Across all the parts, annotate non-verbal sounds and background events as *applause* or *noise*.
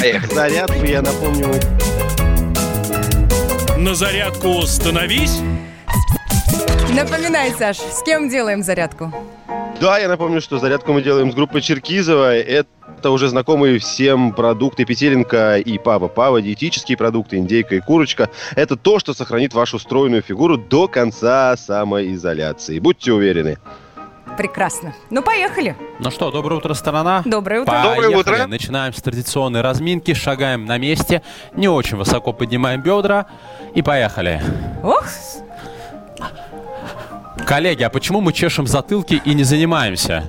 Поехали. Зарядку, я напомню, На зарядку становись. Напоминай, Саш, с кем делаем зарядку? Да, я напомню, что зарядку мы делаем с группой Черкизова. Это уже знакомые всем продукты Петеленко и Папа Пава, диетические продукты, индейка и курочка. Это то, что сохранит вашу стройную фигуру до конца самоизоляции. Будьте уверены. Прекрасно. Ну, поехали. Ну что, доброе утро, страна. Доброе утро. Поехали. Доброе утро. Начинаем с традиционной разминки, шагаем на месте, не очень высоко поднимаем бедра и поехали. Ох, Коллеги, а почему мы чешем затылки и не занимаемся?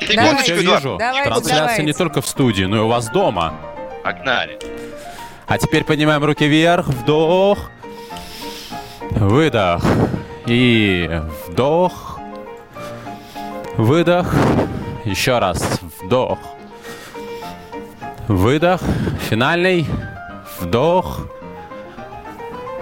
Я Секундочку, все Эдуард. вижу. Давайте, Трансляция давайте. не только в студии, но и у вас дома. Погнали. А теперь поднимаем руки вверх, вдох, выдох и вдох, выдох, еще раз, вдох, выдох, финальный, вдох,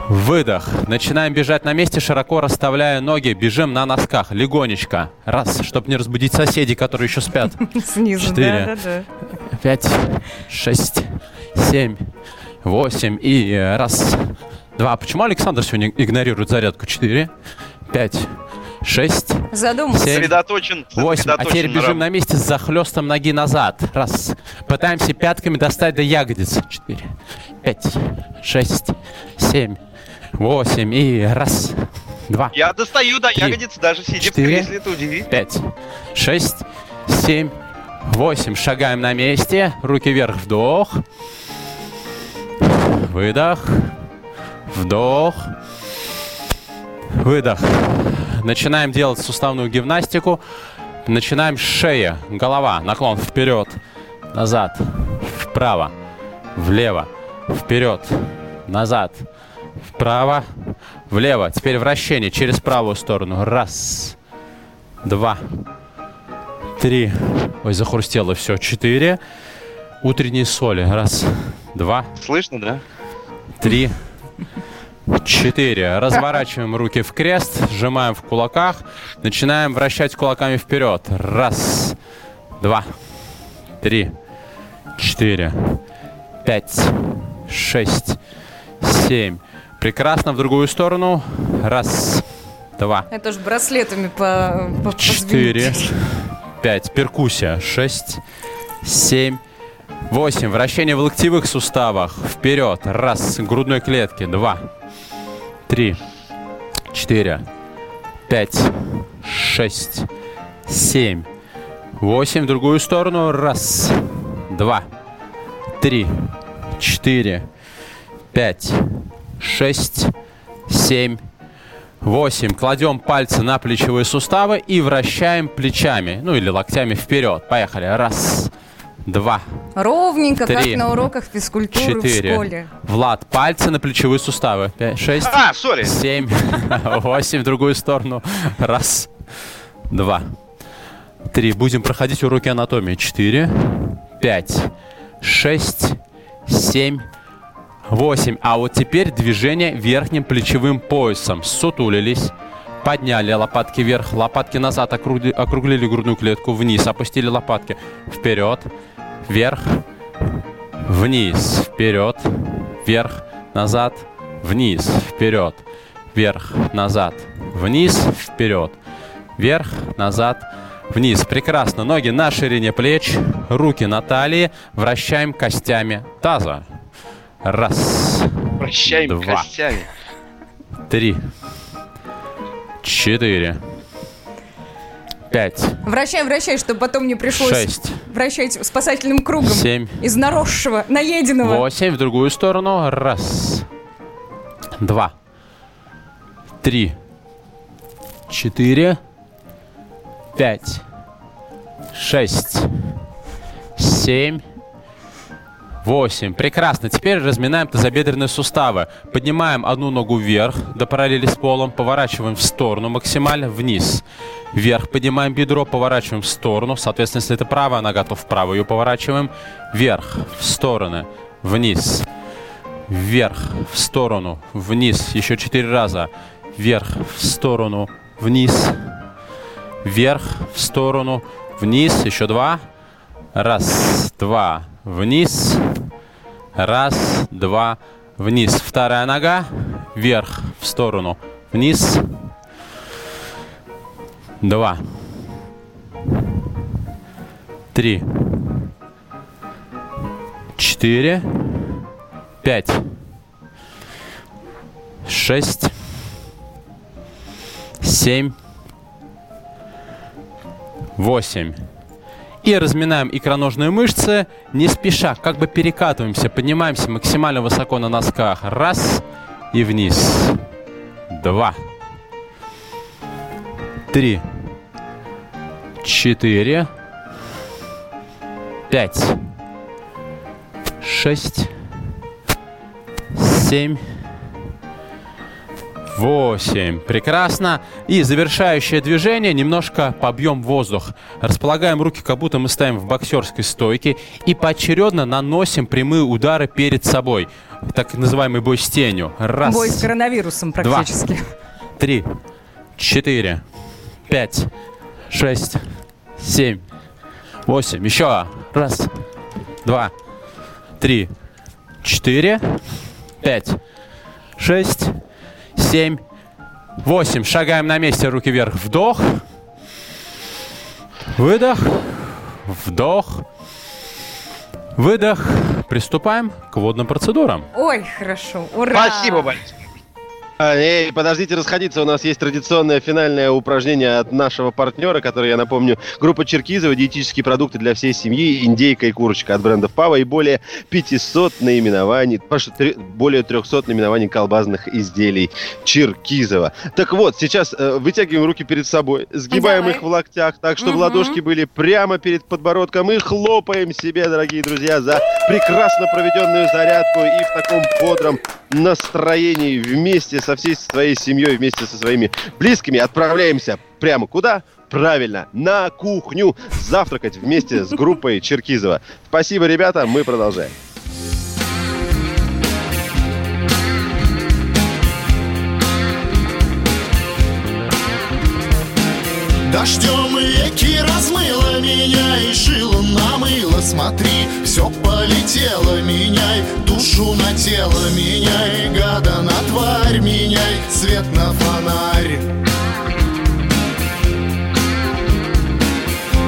выдох. Начинаем бежать на месте, широко расставляя ноги, бежим на носках, легонечко. Раз, чтобы не разбудить соседей, которые еще спят. *laughs* снизу, Четыре. да-да-да. Пять, шесть, семь, восемь. И раз, два. Почему Александр сегодня игнорирует зарядку? Четыре, пять, шесть, Задумался. Семь. Сосредоточен. восемь. А теперь бежим на месте с захлестом ноги назад. Раз. Пытаемся пятками достать до ягодиц. Четыре, пять, шесть, семь, восемь и раз, два. Я достаю до Три. ягодиц, даже сидя Четыре. в кресле, это удивительно. пять, шесть, семь, восемь. Шагаем на месте. Руки вверх. Вдох. Выдох. Вдох. Выдох. Начинаем делать суставную гимнастику. Начинаем с шеи. Голова. Наклон вперед. Назад. Вправо. Влево. Вперед. Назад. Вправо. Влево. Теперь вращение через правую сторону. Раз. Два три. Ой, захрустело все. Четыре. Утренние соли. Раз, два, Слышно, да? три, четыре. Разворачиваем руки в крест, сжимаем в кулаках, начинаем вращать кулаками вперед. Раз, два, три, четыре, пять, шесть, семь. Прекрасно в другую сторону. Раз, два, Это ж браслетами по, по Четыре, пять, перкуссия, шесть, семь, восемь. Вращение в локтевых суставах. Вперед. Раз. Грудной клетки. Два, три, четыре, пять, шесть, семь, восемь. В другую сторону. Раз, два, три, четыре, пять, шесть, семь, 8. Кладем пальцы на плечевые суставы и вращаем плечами, ну или локтями вперед. Поехали. Раз, два, Ровненько, Три. как на уроках физкультуры в четыре. школе. Влад, пальцы на плечевые суставы. Пять, шесть, А, сори. семь, *laughs* восемь. В другую сторону. Раз, два, три. Будем проходить уроки анатомии. Четыре, пять, шесть, семь, Восемь. А вот теперь движение верхним плечевым поясом. Сутулились. Подняли лопатки вверх, лопатки назад, округли- округлили грудную клетку, вниз, опустили лопатки. Вперед, вверх, вниз, вперед, вверх, назад, вниз, вперед, вверх, назад, вниз, вперед, вверх, назад, вниз. Прекрасно. Ноги на ширине плеч, руки на талии, вращаем костями таза. Раз, Прощаем Два. костями. три, четыре, пять, Вращай, вращай, чтобы потом не пришлось шесть, вращать спасательным кругом семь, из наросшего, наеденного. восемь. В другую сторону. Раз, два, три, четыре, пять, шесть, семь, восемь. Прекрасно. Теперь разминаем тазобедренные суставы. Поднимаем одну ногу вверх до параллели с полом, поворачиваем в сторону максимально, вниз. Вверх поднимаем бедро, поворачиваем в сторону. Соответственно, если это правая нога, то вправо ее поворачиваем. Вверх, в стороны, вниз. Вверх, в сторону, вниз. Еще четыре раза. Вверх, в сторону, вниз. Вверх, в сторону, вниз. Еще два. Раз, два, вниз. Раз, два, вниз. Вторая нога. Вверх, в сторону. Вниз. Два. Три. Четыре. Пять. Шесть. Семь. Восемь. И разминаем икроножные мышцы, не спеша, как бы перекатываемся, поднимаемся максимально высоко на носках. Раз и вниз. Два. Три. Четыре. Пять. Шесть. Семь. Восемь. Прекрасно. И завершающее движение. Немножко побьем воздух. Располагаем руки, как будто мы стоим в боксерской стойке. И поочередно наносим прямые удары перед собой. Так называемый бой с тенью. Раз. Бой с коронавирусом практически. Три. Четыре. Пять. Шесть. Семь. Восемь. Еще. Раз. Два. Три. Четыре. Пять. Шесть. Семь. Восемь. Шагаем на месте. Руки вверх. Вдох. Выдох. Вдох. Выдох. Приступаем к водным процедурам. Ой, хорошо. Ура! Спасибо большое. А, эй, подождите расходиться, у нас есть традиционное финальное упражнение от нашего партнера, который, я напомню, группа Черкизова, диетические продукты для всей семьи, индейка и курочка от брендов Пава и более 500 наименований, более 300 наименований колбасных изделий Черкизова. Так вот, сейчас э, вытягиваем руки перед собой, сгибаем Давай. их в локтях так, чтобы Мгм. ладошки были прямо перед подбородком и хлопаем себе, дорогие друзья, за прекрасно проведенную зарядку и в таком бодром настроении вместе со всей своей семьей, вместе со своими близкими отправляемся прямо куда? Правильно, на кухню завтракать вместе с группой Черкизова. Спасибо, ребята, мы продолжаем. Дождем реки размыло меня и шило намыло Смотри, все полетело, меняй душу на тело Меняй гада на тварь, меняй свет на фонарь.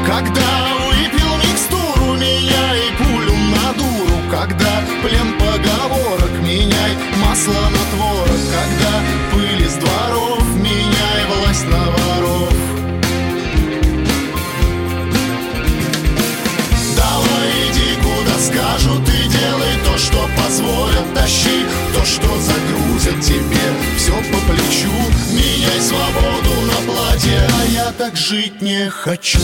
Когда выпил микстуру, меняй пулю на дуру Когда плен поговорок, меняй масло на творог Когда жить не хочу.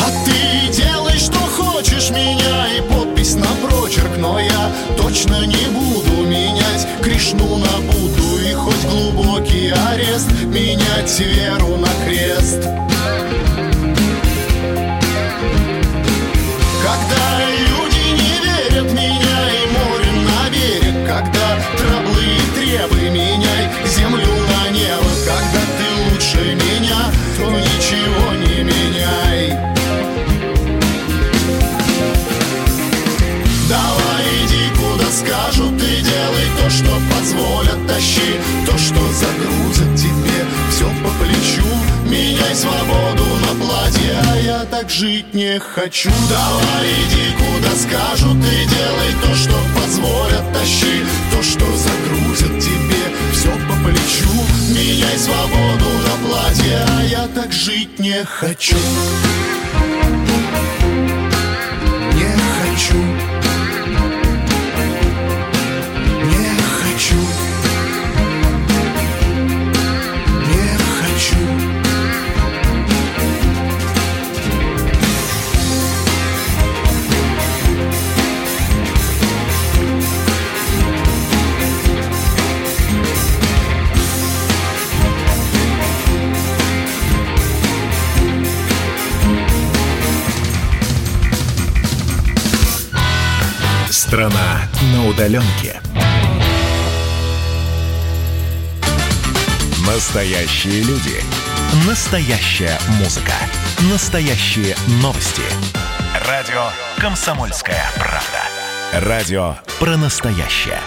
А ты делай, что хочешь, меняй подпись на прочерк Но я точно не буду менять. Кришну на Будду И хоть глубокий арест Менять веру на крест что позволят Тащи. То, что загрузят тебе Все по плечу, меняй свободу на платье А я так жить не хочу. Давай иди куда скажут и делай то, что позволят Тащи. То, что загрузят тебе Все по плечу, меняй свободу на платье А я так жить не хочу. Не хочу Страна на удаленке. Настоящие люди. Настоящая музыка. Настоящие новости. Радио «Комсомольская правда». Радио про настоящее.